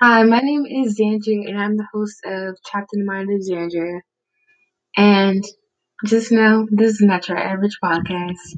Hi, my name is Xandria, and I'm the host of Trapped in the Mind of Xandria. And just know, this is not your average podcast.